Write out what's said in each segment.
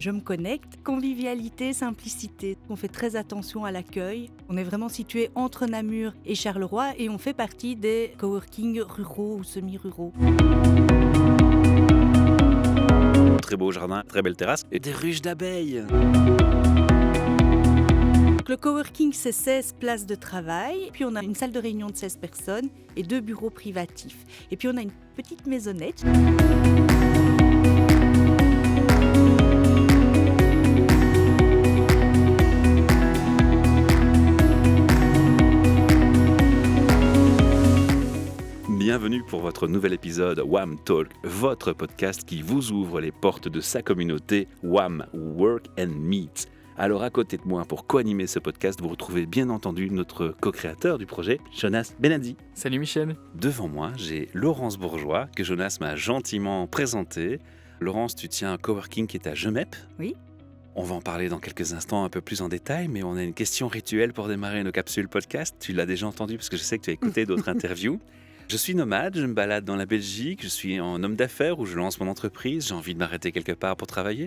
Je me connecte. Convivialité, simplicité. On fait très attention à l'accueil. On est vraiment situé entre Namur et Charleroi et on fait partie des coworking ruraux ou semi-ruraux. Très beau jardin, très belle terrasse et des ruches d'abeilles. Le coworking, c'est 16 places de travail. Puis on a une salle de réunion de 16 personnes et deux bureaux privatifs. Et puis on a une petite maisonnette. Bienvenue pour votre nouvel épisode WAM Talk, votre podcast qui vous ouvre les portes de sa communauté WAM Work and Meet. Alors à côté de moi, pour co-animer ce podcast, vous retrouvez bien entendu notre co-créateur du projet, Jonas Benadi. Salut Michel. Devant moi, j'ai Laurence Bourgeois, que Jonas m'a gentiment présenté. Laurence, tu tiens un coworking qui est à Gemep. Oui. On va en parler dans quelques instants un peu plus en détail, mais on a une question rituelle pour démarrer nos capsules podcast. Tu l'as déjà entendu parce que je sais que tu as écouté d'autres interviews. Je suis nomade, je me balade dans la Belgique, je suis un homme d'affaires où je lance mon entreprise, j'ai envie de m'arrêter quelque part pour travailler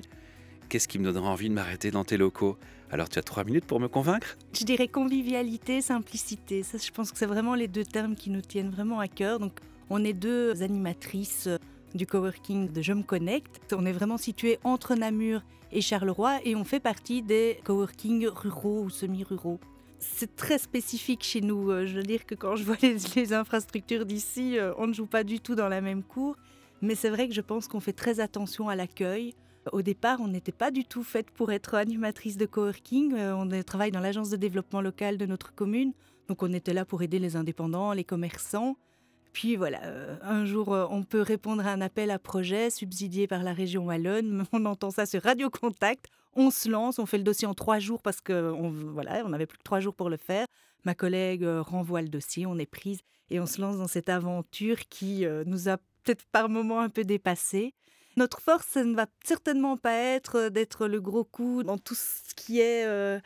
qu'est-ce qui me donnera envie de m'arrêter dans tes locaux? Alors tu as trois minutes pour me convaincre? Je dirais convivialité, simplicité. Ça, je pense que c'est vraiment les deux termes qui nous tiennent vraiment à cœur. Donc, on est deux animatrices du coworking de Je me connecte. On est vraiment situé entre Namur et Charleroi et on fait partie des coworking ruraux ou semi-ruraux. C'est très spécifique chez nous. Euh, je veux dire que quand je vois les, infrastructures d'ici, euh, on ne joue pas du tout dans la même cour. Mais c'est vrai que je pense qu'on fait très attention à l'accueil. Au départ, on n'était pas du tout faite pour être animatrice de coworking. Euh, on travaille dans l'agence de développement local de notre commune. Donc on était là pour aider les indépendants, les commerçants. Puis voilà, un jour, on peut répondre à un appel à projet subsidié par la région Wallonne. On entend ça sur Radio Contact. On se lance, on fait le dossier en trois jours parce qu'on voilà, on avait plus que trois jours pour le faire. Ma collègue renvoie le dossier, on est prise et on se lance dans cette aventure qui nous a peut-être par moments un peu dépassés. Notre force, ne va certainement pas être euh, d'être le gros coup dans tout ce qui est euh,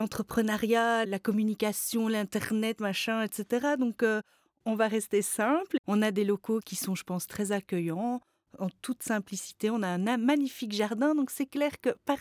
la communication, l'Internet, machin, etc. Donc, euh, on va rester simple. On a des locaux qui sont, je pense, très accueillants en toute simplicité. On a un magnifique jardin, donc c'est clair que par,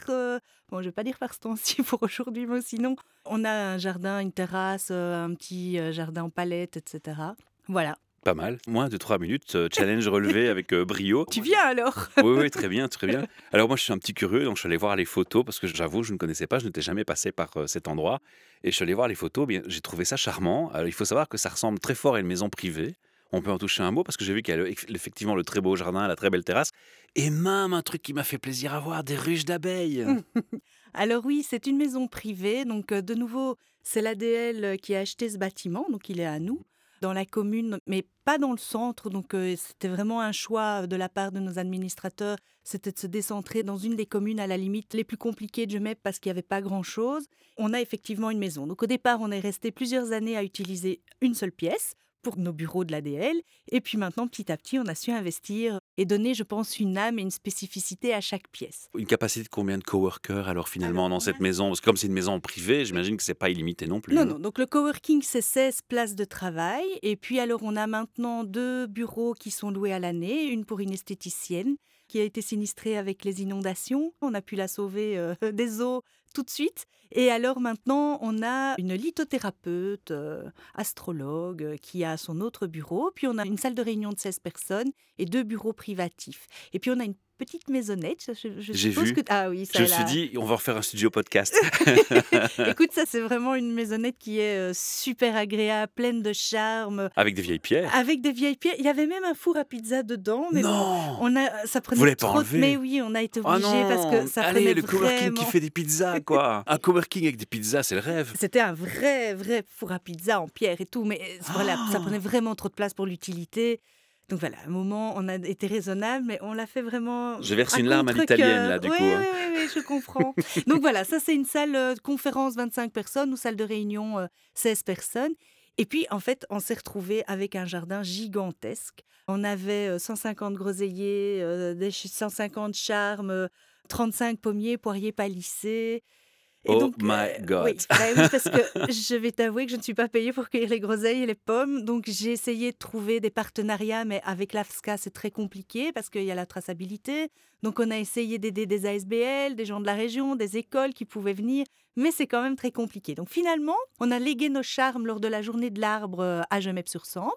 bon, je vais pas dire par ce temps-ci pour aujourd'hui, mais sinon, on a un jardin, une terrasse, un petit jardin en palette, etc. Voilà, pas mal. Moins de 3 minutes, euh, challenge relevé avec euh, brio. Tu viens alors? Oui, oui, très bien, très bien. Alors moi, je suis un petit curieux, donc je suis allé voir les photos parce que j'avoue, je ne connaissais pas, je n'étais jamais passé par euh, cet endroit. Et je suis allé voir les photos, bien, j'ai trouvé ça charmant. Alors il faut savoir que ça ressemble très fort à une maison privée. On peut en toucher un mot parce que j'ai vu qu'il y a effectivement le très beau jardin, la très belle terrasse, et même un truc qui m'a fait plaisir à voir, des ruches d'abeilles. Alors oui, c'est une maison privée, donc de nouveau, c'est l'ADL qui a acheté ce bâtiment, donc il est à nous dans la commune, mais pas dans le centre. Donc euh, c'était vraiment un choix de la part de nos administrateurs, c'était de se décentrer dans une des communes à la limite les plus compliquées de Gemep parce qu'il n'y avait pas grand-chose. On a effectivement une maison. Donc au départ, on est resté plusieurs années à utiliser une seule pièce pour nos bureaux de l'ADL. Et puis maintenant, petit à petit, on a su investir et donner, je pense, une âme et une spécificité à chaque pièce. Une capacité de combien de coworkers alors finalement dans cette maison? Parce que comme c'est une maison privée, j'imagine que c'est pas illimité non plus. Non, non. Donc le coworking, c'est 16 places de travail. Et puis alors, on a maintenant deux bureaux qui sont loués à l'année, une pour une esthéticienne qui a été sinistrée avec les inondations. On a pu la sauver euh, des eaux tout de suite. Et alors maintenant, on a une lithothérapeute, euh, astrologue, euh, qui a son autre bureau. Puis on a une salle de réunion de 16 personnes et deux bureaux privatifs. Et puis on a une petite maisonnette. J'ai vu. Que... Ah oui, ça Je me suis dit, on va refaire un studio podcast. Écoute, ça c'est vraiment une maisonnette qui est euh, super agréable, pleine de charme. Avec des vieilles pierres. Avec des vieilles pierres. Il y avait même un four à pizza dedans, mais non on a, ça prenait Vous l'avez trop. Pas enlevé. Mais oui, on a été oh obligé parce que ça Allez, prenait le vraiment... coworking qui fait des pizzas, quoi. un coworking avec des pizzas, c'est le rêve. C'était un vrai, vrai four à pizza en pierre et tout, mais euh, voilà, ça Ah. prenait vraiment trop de place pour l'utilité. Donc voilà, à un moment, on a été raisonnable, mais on l'a fait vraiment. J'ai versé une larme à l'italienne, là, du Oui, coup, hein. Oui, oui, oui, je comprends. Donc voilà, ça, c'est une salle euh, de conférence 25 personnes ou salle de réunion euh, 16 personnes. Et puis, en fait, on s'est retrouvé avec un jardin gigantesque. On avait euh, 150 groseilliers, euh, ch- 150 charmes, euh, 35 pommiers, poiriers palissés. Oh my God. Oui, bah oui, parce que je vais t'avouer que je ne suis pas payée pour cueillir les groseilles et les pommes. Donc j'ai essayé de trouver des partenariats, mais avec l'AFSCA, c'est très compliqué parce qu'il y a la traçabilité. Donc on a essayé d'aider des ASBL, des gens de la région, des écoles qui pouvaient venir, mais c'est quand même très compliqué. Donc finalement, on a légué nos charmes lors de la journée de l'arbre à Gemep-sur-Sambre.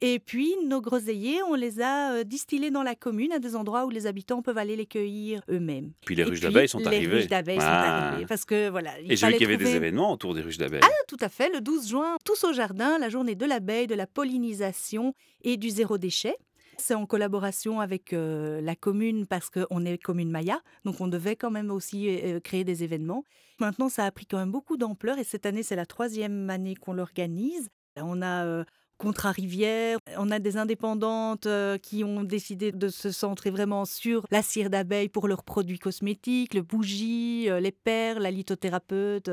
Et puis, nos groseilliers, on les a euh, distillés dans la commune à des endroits où les habitants peuvent aller les cueillir eux-mêmes. Puis les ruches d'abeilles sont arrivées. Les ruches d'abeilles sont Ah. arrivées. Parce que voilà. il Et j'ai vu qu'il y avait des trouver- événements autour des ruches d'abeilles. Ah, tout à fait. Le 12 juin, tous au jardin, la journée de l'abeille, de la pollinisation et du zéro déchet. C'est en collaboration avec euh, la commune parce qu'on est commune Maya, donc on devait quand même aussi euh, créer des événements. Maintenant, ça a pris quand même beaucoup d'ampleur et cette année, c'est la troisième année qu'on l'organise. On a euh, Contra Rivière, on a des indépendantes euh, qui ont décidé de se centrer vraiment sur la cire d'abeille pour leurs produits cosmétiques, le bougie, euh, les perles, la lithothérapeute.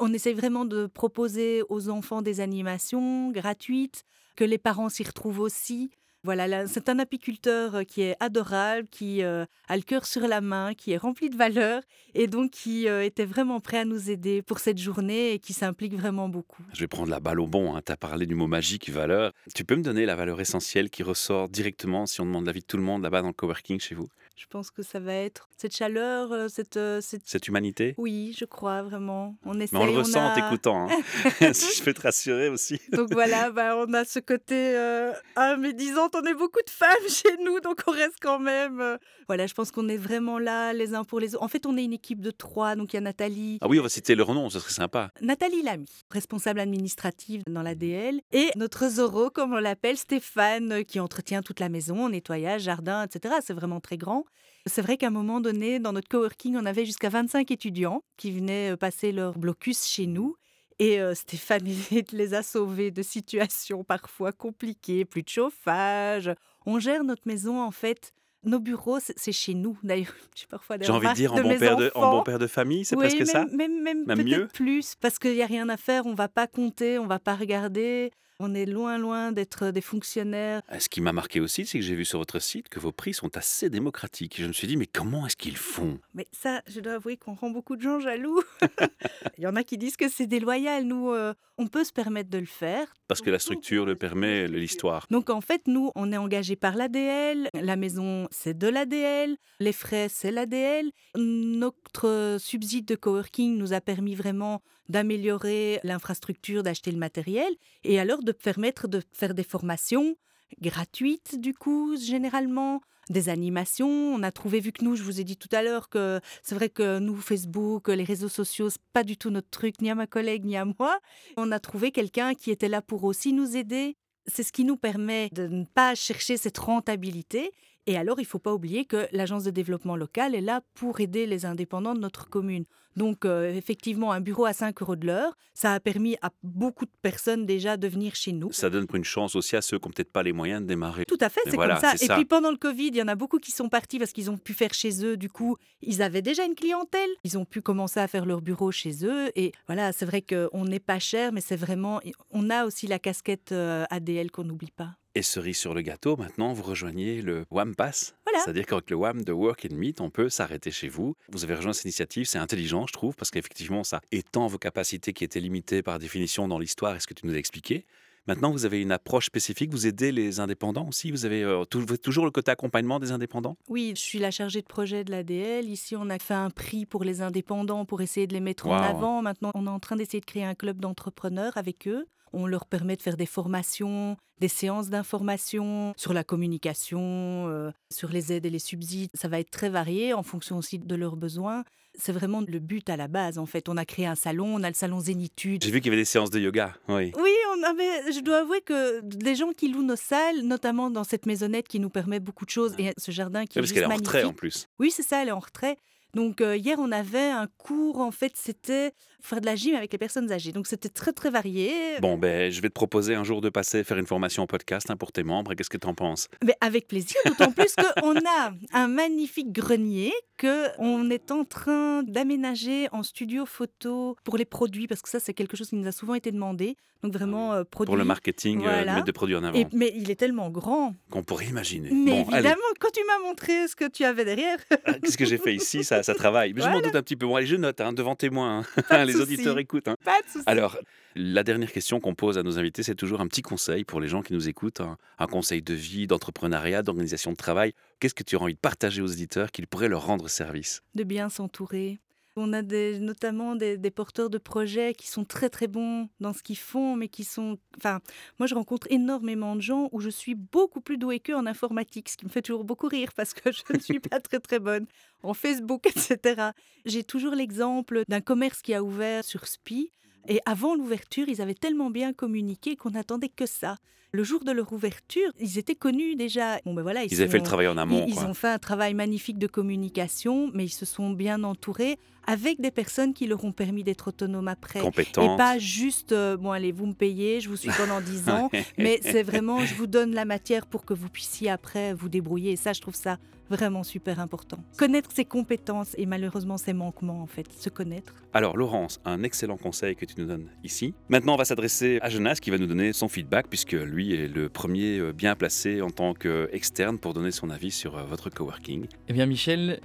On essaye vraiment de proposer aux enfants des animations gratuites, que les parents s'y retrouvent aussi. Voilà, là, c'est un apiculteur qui est adorable, qui a le cœur sur la main, qui est rempli de valeurs et donc qui était vraiment prêt à nous aider pour cette journée et qui s'implique vraiment beaucoup. Je vais prendre la balle au bon. Tu as parlé du mot magique, valeur. Tu peux me donner la valeur essentielle qui ressort directement si on demande l'avis de tout le monde là-bas dans le coworking chez vous? Je pense que ça va être cette chaleur, euh, cette, euh, cette... Cette humanité Oui, je crois vraiment. On essaye, Mais on le ressent en t'écoutant. hein. si je peux te rassurer aussi. Donc voilà, bah, on a ce côté euh, ah mais disons, on est beaucoup de femmes chez nous, donc on reste quand même. euh, Voilà, je pense qu'on est vraiment là les uns pour les autres. En fait, on est une équipe de trois, donc il y a Nathalie, Ah oui, on va citer leur nom, ce serait sympa. Nathalie Lamy, responsable administrative dans l'ADL, et notre Zoro, comme on l'appelle, Stéphane, qui entretient toute la maison, nettoyage, jardin, etc. C'est vraiment très grand. C'est vrai qu'à un moment donné, dans notre coworking, on avait jusqu'à 25 étudiants qui venaient euh, passer leur blocus chez nous. Et euh, Stéphane les a sauvés de situations parfois compliquées, plus de chauffage. On gère notre maison, en fait. Nos bureaux, c'est chez nous. D'ailleurs, j'ai parfois des J'ai envie de dire en de bon, père de, en bon père de famille, c'est Oui, presque même, ça Même, même, peut-être plus, parce qu'il n'y a rien à faire, on va pas compter, on va pas regarder. On est loin, loin d'être des fonctionnaires. Euh, Ce qui m'a marqué aussi, c'est que j'ai vu sur votre site que vos prix sont assez démocratiques. Je me suis dit, mais comment est-ce qu'ils font? Mais ça, je dois avouer qu'on rend beaucoup de gens jaloux. Il y en a qui disent que c'est déloyal. Nous, euh, on peut se permettre de le faire. Parce que la structure le permet, l'histoire. Donc en fait, nous, on est engagé par l'ADL. La maison, c'est de l'ADL. Les frais, c'est l'ADL. Notre subside de coworking nous a permis vraiment d'améliorer l'infrastructure, d'acheter le matériel et alors de permettre de faire des formations gratuites du coup, généralement. Des animations, on a trouvé, vu que nous, je vous ai dit tout à l'heure que c'est vrai que nous, Facebook, les réseaux sociaux, c'est pas du tout notre truc, ni à ma collègue, ni à moi. On a trouvé quelqu'un qui était là pour aussi nous aider. C'est ce qui nous permet de ne pas chercher cette rentabilité. Et alors, il ne faut pas oublier que l'Agence de développement local est là pour aider les indépendants de notre commune. Donc, euh, effectivement, un bureau à 5 euros de l'heure, ça a permis à beaucoup de personnes déjà de venir chez nous. Ça donne une chance aussi à ceux qui n'ont peut-être pas les moyens de démarrer. Tout à fait, c'est voilà, comme ça. Et ça. puis pendant le Covid, il y en a beaucoup qui sont partis parce qu'ils ont pu faire chez eux. Du coup, ils avaient déjà une clientèle. Ils ont pu commencer à faire leur bureau chez eux. Et voilà, c'est vrai qu'on n'est pas cher, mais c'est vraiment. On a aussi la casquette euh, ADL qu'on n'oublie pas. Et cerise sur le gâteau, maintenant, vous rejoignez le WAM Pass. Voilà. C'est-à-dire qu'avec le WAM de Work and Meet, on peut s'arrêter chez vous. Vous avez rejoint cette initiative, c'est intelligent, je trouve, parce qu'effectivement, ça étend vos capacités qui étaient limitées par définition dans l'histoire et ce que tu nous as expliqué. Maintenant, vous avez une approche spécifique, vous aidez les indépendants aussi, vous avez euh, tou- toujours le côté accompagnement des indépendants? Oui, je suis la chargée de projet de l'ADL. Ici, on a fait un prix pour les indépendants pour essayer de les mettre en avant. Maintenant, on est en train d'essayer de créer un club d'entrepreneurs avec eux. On leur permet de faire des formations, des séances d'information sur la communication, euh, sur les aides et les subsides. Ça va être très varié en fonction aussi de leurs besoins. C'est vraiment le but à la base, en fait. On a créé un salon, on a le salon Zénitude. J'ai vu qu'il y avait des séances de yoga, oui. Oui, on avait, je dois avouer que les gens qui louent nos salles, notamment dans cette maisonnette qui nous permet beaucoup de choses, et ce jardin qui Oui, est parce qu'elle est en retrait en plus. Oui, c'est ça, elle est en retrait. Donc euh, hier, on avait un cours, en fait, c'était faire de la gym avec les personnes âgées. Donc c'était très, très varié. Bon, ben, je vais te proposer un jour de passer faire une formation en podcast hein, pour tes membres. Qu'est-ce que tu en penses? Mais avec plaisir, d'autant plus qu'on a un magnifique grenier que on est en train d'aménager en studio photo pour les produits, parce que ça, c'est quelque chose qui nous a souvent été demandé. Donc vraiment, euh, produits. Pour le marketing, euh, Voilà. mettre des produits en avant, Et- mais il est tellement grand. qu'on pourrait imaginer. Mais bon, allez, évidemment, quand tu m'as montré ce que tu avais derrière, qu'est-ce que j'ai fait ici? Ça, ça travaille. Mais je m'en doute un petit peu. Bon, allez, je note hein, devant témoin. Hein. Les auditeurs écoutent. Hein. Pas de. Alors, la dernière question qu'on pose à nos invités, c'est toujours un petit conseil pour les gens qui nous écoutent, un conseil de vie, d'entrepreneuriat, d'organisation de travail. Qu'est-ce que tu aurais envie de partager aux auditeurs qu'il pourrait leur rendre service? De bien s'entourer, on a notamment des, porteurs de projets qui sont très très bons dans ce qu'ils font, mais qui sont... Enfin, moi je rencontre énormément de gens où je suis beaucoup plus douée qu'eux en informatique, ce qui me fait toujours beaucoup rire parce que je ne suis pas très très bonne en Facebook, etc. J'ai toujours l'exemple d'un commerce qui a ouvert sur SPI. Et avant l'ouverture, ils avaient tellement bien communiqué qu'on n'attendait que ça. Le jour de leur ouverture, ils étaient connus déjà. Bon ben voilà, ils, avaient fait le travail en amont. Ils, ont fait un travail magnifique de communication, mais ils se sont bien entourés avec des personnes qui leur ont permis d'être autonomes après. Compétentes. Et pas juste, euh, bon allez, vous me payez, je vous suis pendant 10 ans, mais c'est vraiment, je vous donne la matière pour que vous puissiez après vous débrouiller. Et ça, je trouve ça vraiment super important. Connaître ses compétences et malheureusement ses manquements, en fait, se connaître. Alors, Laurence, un excellent conseil que tu nous donnes ici. Maintenant, on va s'adresser à Jonas qui va nous donner son feedback, puisque lui est le premier euh, bien placé en tant qu'externe pour donner son avis sur euh, votre coworking. Eh bien, Michel,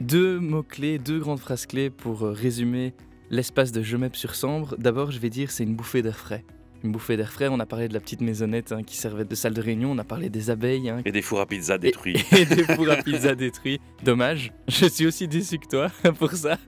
deux mots-clés, deux grandes phrases clés pour euh, résumer l'espace de Jemep sur Sambre. D'abord, je vais dire c'est une bouffée d'air frais une bouffée d'air frais. On a parlé de la petite maisonnette hein, qui servait de salle de réunion. On a parlé des abeilles. Hein. Et des fours à pizza détruits. Et, des fours à pizza détruits. Dommage. Je suis aussi déçu que toi pour ça.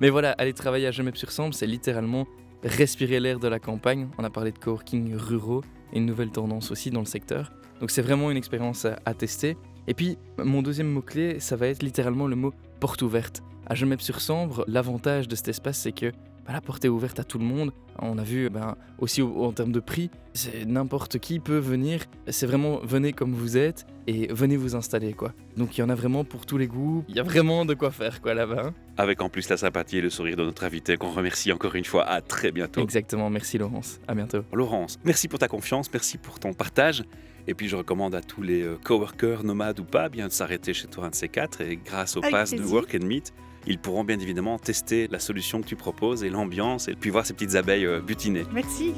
Mais voilà, aller travailler à Gemep sur Sambre, c'est littéralement respirer l'air de la campagne. On a parlé de coworking ruraux et une nouvelle tendance aussi dans le secteur. Donc c'est vraiment une expérience à, tester. Et puis, mon deuxième mot-clé, ça va être littéralement le mot porte ouverte. À Gemep sur Sambre, l'avantage de cet espace, c'est que bah, la porte est ouverte à tout le monde. On a vu ben, aussi en termes de prix, n'importe qui peut venir. C'est vraiment venez comme vous êtes et venez vous installer quoi. Donc il y en a vraiment pour tous les goûts. Il y a vraiment de quoi faire quoi là-bas. Hein. Avec en plus la sympathie et le sourire de notre invité qu'on remercie encore une fois. À très bientôt. Exactement. Merci Laurence. À bientôt. Laurence, merci pour ta confiance, merci pour ton partage. Et puis je recommande à tous les euh, coworkers, nomades ou pas, bien de s'arrêter chez toi un de ces quatre. Et grâce au pass de Work and Meet, ils pourront bien évidemment tester la solution que tu proposes et l'ambiance et puis voir ces petites abeilles euh, butinées. Merci.